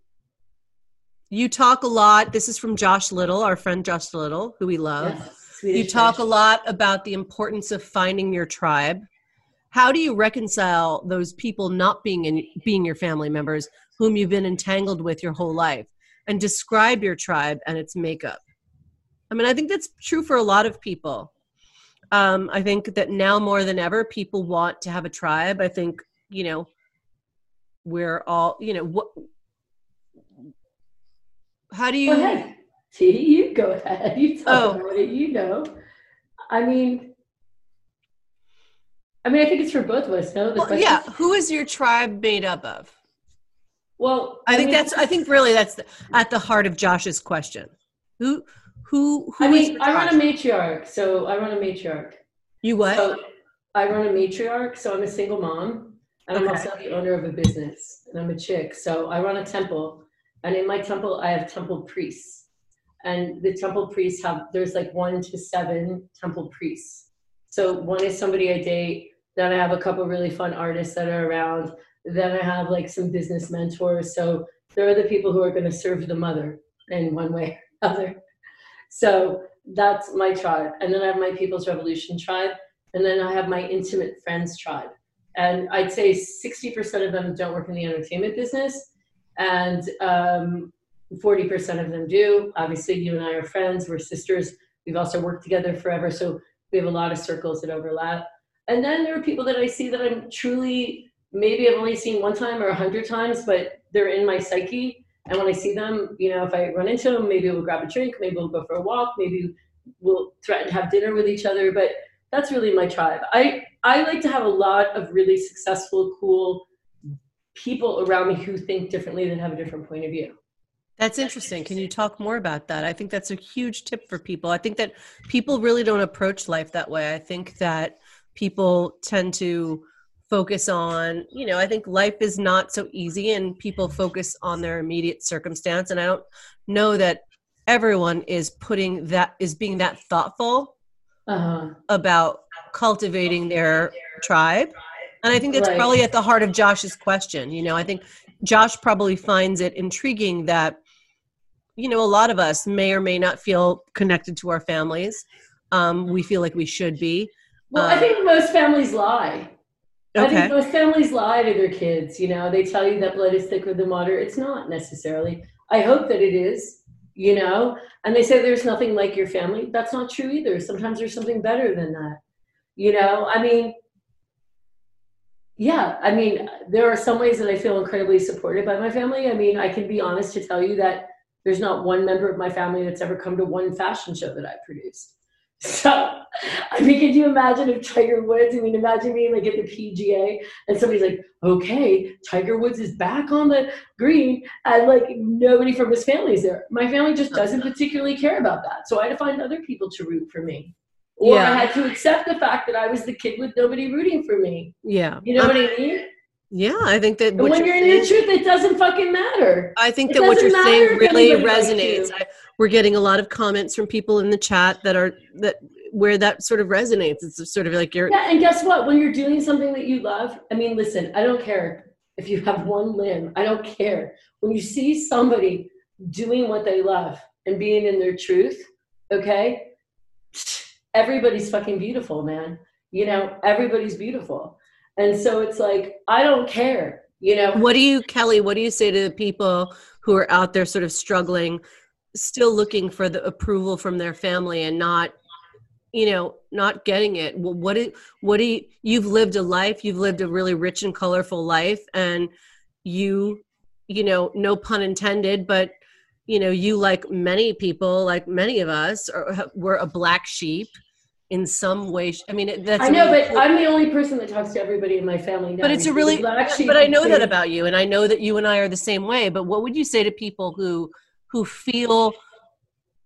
you talk a lot. This is from Josh Little, our friend Josh Little, who we love. Yes, you talk a lot about the importance of finding your tribe. How do you reconcile those people not being in being your family members whom you've been entangled with your whole life and describe your tribe and its makeup? I mean, I think that's true for a lot of people. Um, I think that now more than ever, people want to have a tribe. I think, you know, we're all, you know, what how do you? Go ahead. See, you go ahead. You talk oh. You know. I mean, I mean, I think it's for both of us. No, well, yeah. Who is your tribe made up of? Well, I, I think mean, that's. I think really that's the, at the heart of Josh's question. Who, who, who? I mean, I run a matriarch, so I run a matriarch. You what? So I run a matriarch, so I'm a single mom, and okay. I'm also the owner of a business, and I'm a chick. So I run a temple, and in my temple, I have temple priests. and the temple priests have there's like one to seven temple priests. So one is somebody I date. Then I have a couple really fun artists that are around. Then I have like some business mentors. So there are the people who are going to serve the mother in one way or other. So that's my tribe. And then I have my People's Revolution tribe. And then I have my intimate friends tribe. And I'd say 60% of them don't work in the entertainment business. And um, 40% of them do. Obviously, you and I are friends, we're sisters. We've also worked together forever. So we have a lot of circles that overlap. And then there are people that I see that I'm truly, maybe I've only seen one time or a hundred times, but they're in my psyche. And when I see them, you know, if I run into them, maybe we'll grab a drink, maybe we'll go for a walk, maybe we'll threaten to have dinner with each other. But that's really my tribe. I, I like to have a lot of really successful, cool people around me who think differently that have a different point of view. That's interesting. Can you talk more about that? I think that's a huge tip for people. I think that people really don't approach life that way. I think that people tend to focus on, you know, I think life is not so easy and people focus on their immediate circumstance. And I don't know that everyone is putting that, is being that thoughtful uh-huh. about cultivating their tribe. And I think that's right. probably at the heart of Josh's question. You know, I think Josh probably finds it intriguing that you know, a lot of us may or may not feel connected to our families. Um, we feel like we should be. Well, I think most families lie. Okay. I think most families lie to their kids. You know, they tell you that blood is thicker than water. It's not necessarily. I hope that it is. You know, and they say there's nothing like your family. That's not true either. Sometimes there's something better than that. You know, I mean, yeah, I mean, there are some ways that I feel incredibly supported by my family. I mean, I can be honest to tell you that there's not one member of my family that's ever come to one fashion show that I produced. So, I mean, could you imagine if Tiger Woods, I mean, imagine being like at the PGA and somebody's like, okay, Tiger Woods is back on the green, and like nobody from his family is there. My family just oh, doesn't particularly care about that. So I had to find other people to root for me. Or yeah. I had to accept the fact that I was the kid with nobody rooting for me. Yeah. You know um, what I mean? Yeah, I think that when you're, you're in the truth, it doesn't fucking matter. I think it that what you're saying really resonates. I, we're getting a lot of comments from people in the chat that are that where that sort of resonates. It's sort of like you're yeah. And guess what? When you're doing something that you love, I mean, listen, I don't care if you have one limb. I don't care when you see somebody doing what they love and being in their truth. Okay, everybody's fucking beautiful, man. You know, everybody's beautiful and so it's like, I don't care, you know. What do you, Kelly, what do you say to the people who are out there sort of struggling, still looking for the approval from their family and not, you know, not getting it? What do, what do you, you've lived a life, you've lived a really rich and colorful life, and you, you know, no pun intended, but you know you like many people like many of us are, were a black sheep in some way. I mean, that's. I know, but I'm the only person that talks to everybody in my family now. But it's a really. But I know that about you, and I know that you and I are the same way. But what would you say to people who who feel,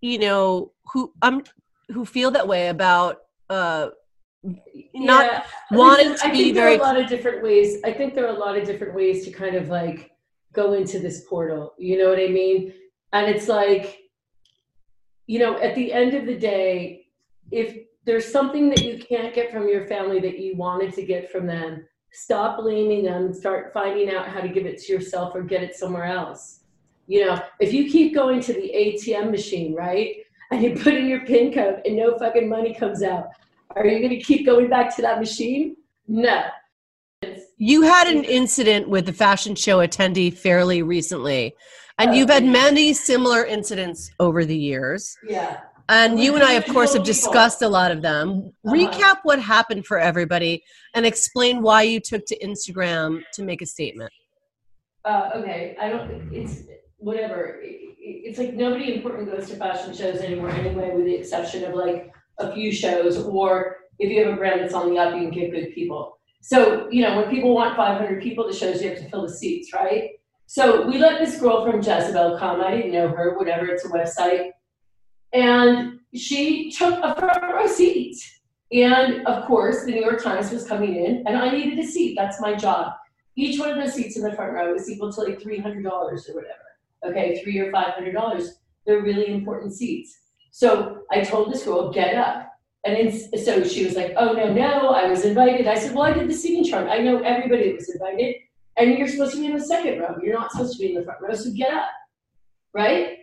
you know, who um who feel that way about uh not yeah. wanting to be very. There are a lot of different ways. I think there are a lot of different ways to kind of like go into this portal. You know what I mean? And it's like, you know, at the end of the day, if there's something that you can't get from your family that you wanted to get from them, stop blaming them start finding out how to give it to yourself or get it somewhere else. You know, if you keep going to the ATM machine, right, and you put in your PIN code and no fucking money comes out, are you going to keep going back to that machine? No. You had an incident with the fashion show attendee fairly recently, and oh, you've had many similar incidents over the years. Yeah and you and I, of course, have discussed a lot of them. Uh-huh. Recap what happened for everybody and explain why you took to Instagram to make a statement. Uh, okay, I don't. It's whatever. It's like nobody important goes to fashion shows anymore, anyway, with the exception of like a few shows, or if you have a brand that's on the up, you can get good people. So you know, when people want 500 people to shows, you have to fill the seats, right? So we let this girl from Jezebel come. I didn't know her. Whatever. It's a website and she took a front row seat. And of course, the New York Times was coming in, and I needed a seat. That's my job. Each one of those seats in the front row is equal to like $300 or whatever. Okay, three or $500. They're really important seats. So I told this girl, get up. And so she was like, oh, no, no, I was invited. I said, well, I did the seating chart. I know everybody was invited. And you're supposed to be in the second row. You're not supposed to be in the front row. So get up, right?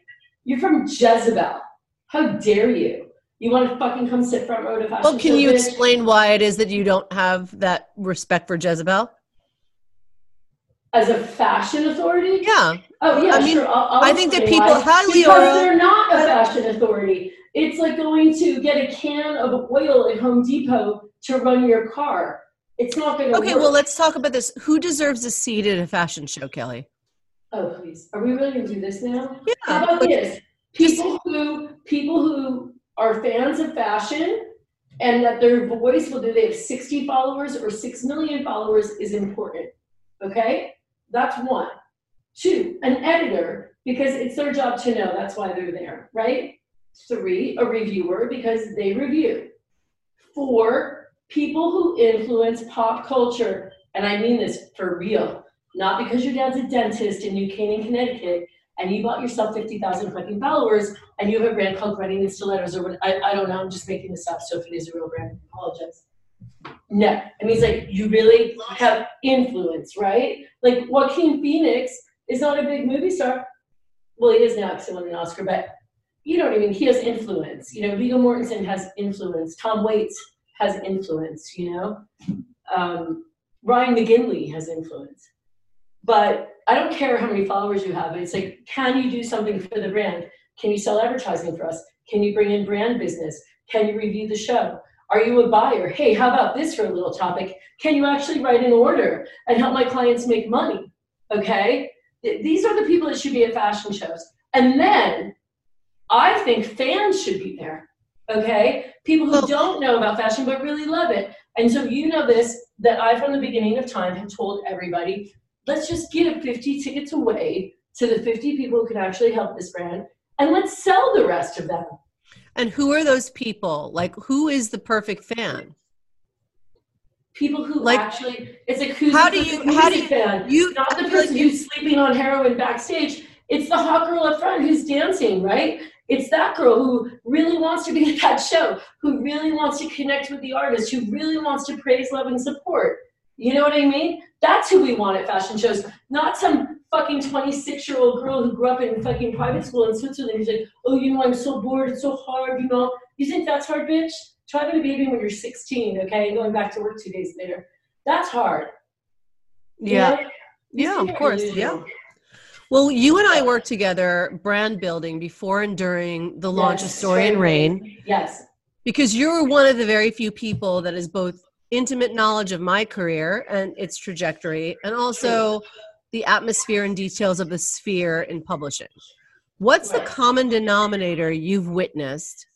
You're from Jezebel. How dare you? You want to fucking come sit front row to fashion Well, can you explain why it is that you don't have that respect for Jezebel? As a fashion authority? Yeah. Oh yeah, I mean, sure. I'll, I'll I think that people why. had because Leora- they're not a fashion authority. It's like going to get a can of oil at Home Depot to run your car. It's not going to Okay, work. well, let's talk about this. Who deserves a seat at a fashion show, Kelly? Oh please, are we really going to do this now? Yeah. How about this? People who people who are fans of fashion and that their voice, whether they have 60 followers or 6 million followers, is important. Okay? That's one. Two, an editor, because it's their job to know that's why they're there, right? Three, a reviewer, because they review. Four, people who influence pop culture. And I mean this for real. Not because your dad's a dentist in New Canaan, Connecticut, and you bought yourself 50,000 fucking followers, and you have a brand called Running in Stilettos, or what, I, I don't know, I'm just making this up, so if it is a real brand, I apologize. No, it means like you really have influence, right? Like Joaquin Phoenix is not a big movie star. Well, he is now because he won an Oscar, but you don't even, he has influence. You know, Viggo Mortensen has influence. Tom Waits has influence, you know? Um, Ryan McGinley has influence. But I don't care how many followers you have. It's like, can you do something for the brand? Can you sell advertising for us? Can you bring in brand business? Can you review the show? Are you a buyer? Hey, how about this for a little topic? Can you actually write an order and help my clients make money? Okay? These are the people that should be at fashion shows. And then I think fans should be there. Okay? People who don't know about fashion but really love it. And so you know this that I, from the beginning of time, have told everybody let's just give 50 tickets away to the 50 people who can actually help this brand and let's sell the rest of them. And who are those people? Like, who is the perfect fan? People who Like, actually, it's like who's how the do you- perfect how do you- fan? you- not the like person you- who's sleeping on heroin backstage. It's the hot girl up front who's dancing, right? It's that girl who really wants to be at that show, who really wants to connect with the artist, who really wants to praise, love, and support. You know what I mean? That's who we want at fashion shows, not some fucking 26 year old girl who grew up in fucking private school in Switzerland who's like, oh, you know, I'm so bored, it's so hard, you know. You think that's hard, bitch? Try having a baby when you're 16, okay, and going back to work two days later. That's hard. you Yeah. know? Yeah, of course. Yeah. Well, you and I worked together brand building before and during the launch of Story and Rain Yes. because you're one of the very few people that has both intimate knowledge of my career and its trajectory and also the atmosphere and details of the sphere in publishing. What's the common denominator you've witnessed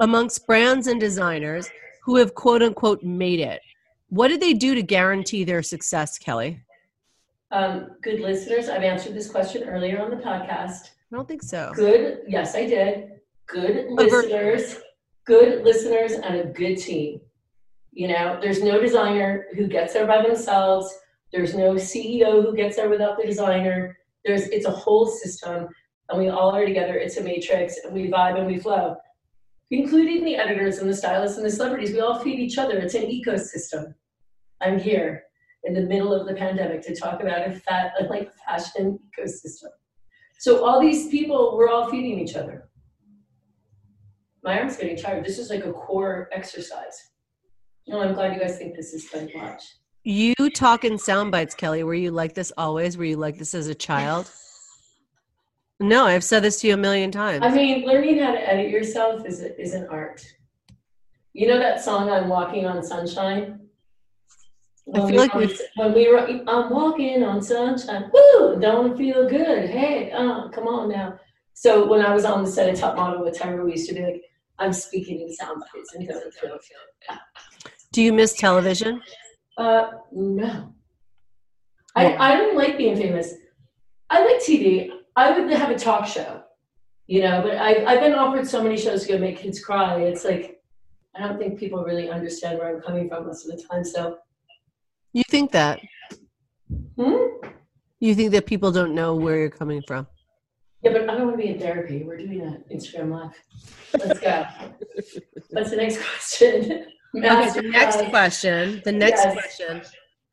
amongst brands and designers who have quote unquote made it? What did they do to guarantee their success, Kelly? Um, good listeners, I've answered this question earlier on the podcast. I don't think so. Good, yes, I did. Good Over- listeners, good listeners, and a good team. You know, there's no designer who gets there by themselves. There's no CEO who gets there without the designer. There's it's a whole system, and we all are together. It's a matrix, and we vibe and we flow, including the editors and the stylists and the celebrities. We all feed each other. It's an ecosystem. I'm here in the middle of the pandemic to talk about a fat like fashion ecosystem. So all these people, we're all feeding each other. My arm's getting tired. This is like a core exercise. No, I'm glad you guys think this is fun to watch. You talk in sound bites, Kelly. Were you like this always? Were you like this as a child? No, I've said this to you a million times. I mean, learning how to edit yourself is, a, is an art. You know that song, I'm Walking on Sunshine? I When feel we like we've- When we were, I'm walking on sunshine, woo, don't feel good. Hey, uh, come on now. So when I was on the set of Top Model with Tyra, we used to be like, I'm speaking in sound bites and don't feel good. Do you miss television? Uh, no. I, I don't like being famous. I like TV. I would have a talk show, you know, but I, I've been offered so many shows to go make kids cry. It's like, I don't think people really understand where I'm coming from most of the time. So, You think that? hmm? You think that people don't know where you're coming from? Yeah, but I don't want to be in therapy. We're doing an Instagram live. Let's go. What's the next question? okay, the next question. The next yes. question.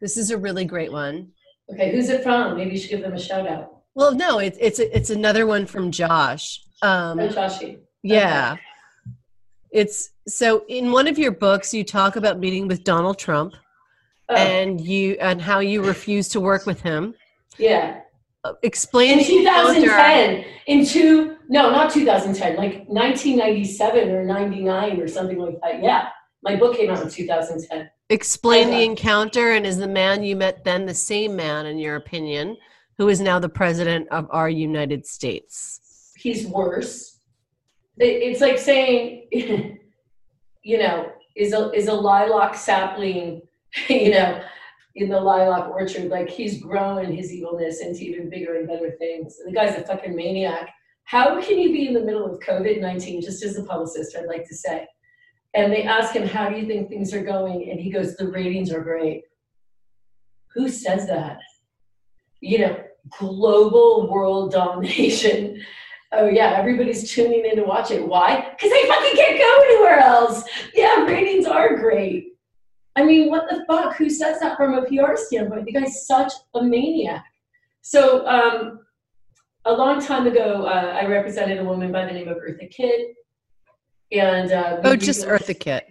This is a really great one. Okay, who's it from? Maybe you should give them a shout out. Well, no, it's it's it's another one from Josh. Um, oh, Joshy. Yeah. Okay. It's so in one of your books you talk about meeting with Donald Trump oh. and you and how you refuse to work with him. Yeah. Uh, explain in 2010 in two no not 2010 like 1997 or 99 or something like that yeah my book came out in 2010 explain the encounter and is the man you met then the same man in your opinion who is now the president of our united states he's worse it's like saying you know is a is a lilac sapling you know in the lilac orchard like he's growing his evilness into even bigger and better things and the guy's a fucking maniac how can you be in the middle of covid-19 just as a publicist i'd like to say and they ask him how do you think things are going and he goes the ratings are great who says that you know global world domination oh yeah, everybody's tuning in to watch it. Why? Because they fucking can't go anywhere else. Yeah, ratings are great. I mean, what the fuck? Who says that from a PR standpoint? The guy's such a maniac. So, um, a long time ago, uh, I represented a woman by the name of Eartha Kitt. And uh, oh, just Eartha Kitt.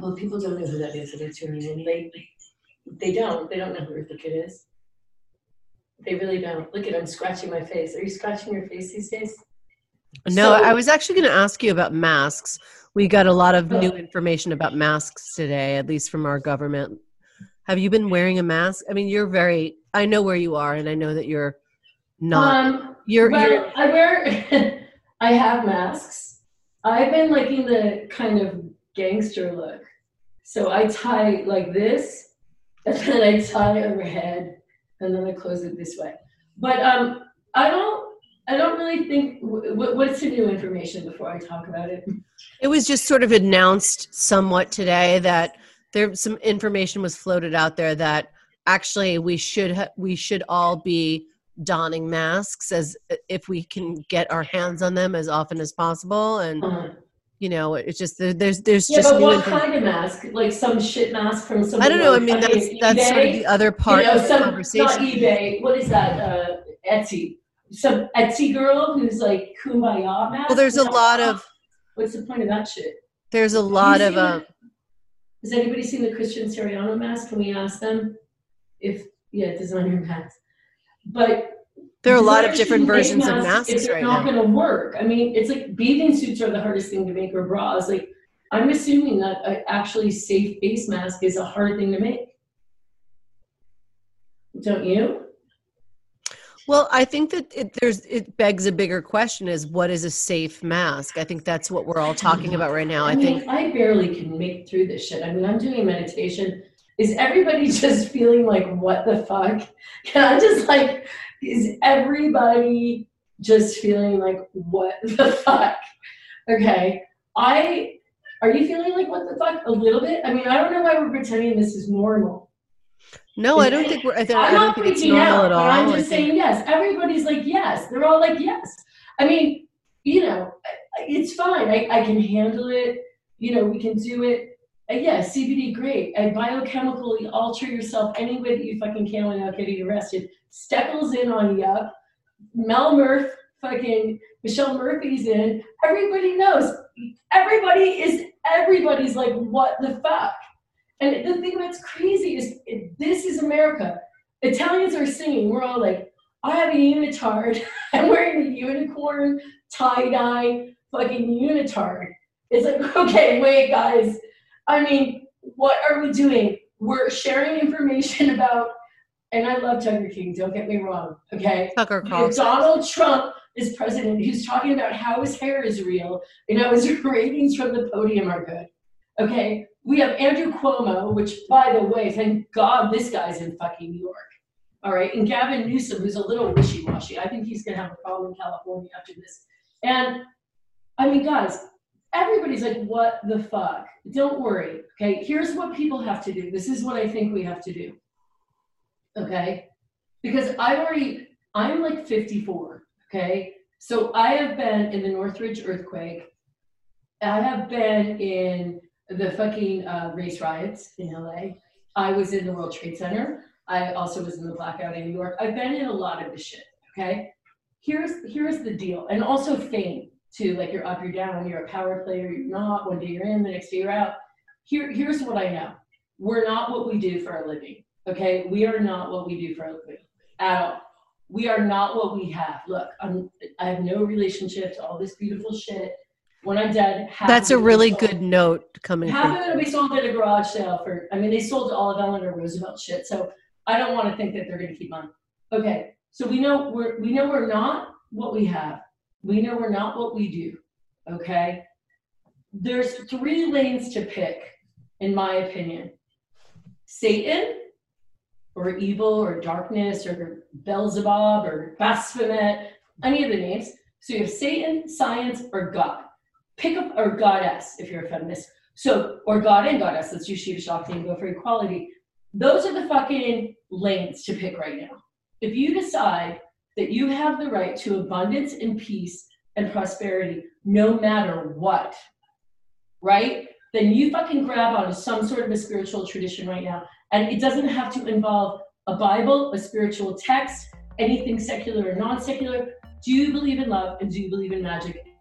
Well, people don't know who that is. They're tuning in lately. They don't. They don't know who Eartha Kitt is. They really don't. Look at I'm scratching my face. Are you scratching your face these days? No, so, I was actually going to ask you about masks. We got a lot of new oh. information about masks today, at least from our government. Have you been wearing a mask? I mean, you're very. I know where you are, and I know that you're not. Um, you're. Well, you're, I wear. I have masks. I've been liking the kind of gangster look. So I tie like this, and then I tie overhead, and then I close it this way. But um, I don't. I don't really think. what's the new information before I talk about it? It was just sort of announced somewhat today that there some information was floated out there that actually we should ha- we should all be donning masks as if we can get our hands on them as often as possible and. Uh-huh you know, it's just there's there's yeah, just. but what kind of mask? Like some shit mask from some. I don't know. I mean, that's that's eBay? sort of the other part you know, of some, the conversation. Not eBay. What is that? Uh, Etsy. Some Etsy girl who's like kumbaya mask. Well, there's a lot of. What's the point of that shit? There's a lot of. Um, has anybody seen the Christian Siriano mask? Can we ask them if yeah, designer mask? But there are a lot of different versions masks, of masks it's right not going to work. I mean, it's like bathing suits are the hardest thing to make or bras. Like, I'm assuming that an actually safe face mask is a hard thing to make. Don't you? Well, I think that it, there's it begs a bigger question: is what is a safe mask? I think that's what we're all talking about right now. I, I mean, think I barely can make through this shit. I mean, I'm doing meditation. Is everybody just feeling like what the fuck? Can I just like is everybody just feeling like, what the fuck? Okay. I, are you feeling like, what the fuck? A little bit? I mean, I don't know why we're pretending this is normal. No, I don't think we're, I, think, I don't think it's normal out, at all. I'm just saying yes. Everybody's like, yes. They're all like, yes. I mean, you know, it's fine. I, I can handle it. You know, we can do it. Uh, yeah, CBD, great. And biochemically alter yourself any way that you fucking can without getting arrested. Steckles in on you. Mel Murph, fucking Michelle Murphy's in. Everybody knows. Everybody is, everybody's like, what the fuck? And the thing that's crazy is this is America. Italians are singing. We're all like, I have a unitard. I'm wearing a unicorn tie dye fucking unitard. It's like, okay, wait, guys. I mean, what are we doing? We're sharing information about and I love Tucker King, don't get me wrong, okay? Tucker Carlson. Donald Trump is president, he's talking about how his hair is real and how his ratings from the podium are good, okay? We have Andrew Cuomo, which, by the way, thank God this guy's in fucking New York, all right? And Gavin Newsom, who's a little wishy washy. I think he's gonna have a problem in California after this. And I mean, guys, everybody's like, what the fuck? Don't worry, okay? Here's what people have to do. This is what I think we have to do okay? Because I've already, I'm like 54, Okay. So I have been in the Northridge earthquake. I have been in the fucking uh, race riots in LA. I was in the World Trade Center. I also was in the blackout in New York. I've been in a lot of the shit. Okay. Here's here's the deal, and also fame too. Like you're up, you're down. You're a power player. You're not. One day you're in, the next day you're out. Here here's what I know. We're not what we do for a living. Okay. We are not what we do for a living at all. We are not what we have. Look, I'm, I have no relationship to all this beautiful shit when I'm dead. That's a really good note coming. Half of it will be sold at a garage sale for. I mean, they sold all of Eleanor Roosevelt shit, so I don't want to think that they're going to keep on. Okay, so we know we're we know we're not what we have. We know we're not what we do. Okay, there's three lanes to pick, in my opinion. Satan, or evil, or darkness, or Beelzebub, or Baphomet, any of the names. So you have Satan, science, or God pick up or goddess if you're a feminist. So, or God and goddess, let's use Shiva Shakti and go for equality. Those are the fucking lanes to pick right now. If you decide that you have the right to abundance and peace and prosperity no matter what, right? Then you fucking grab onto some sort of a spiritual tradition right now. And it doesn't have to involve a Bible, a spiritual text, anything secular or non secular. Do you believe in love and do you believe in magic?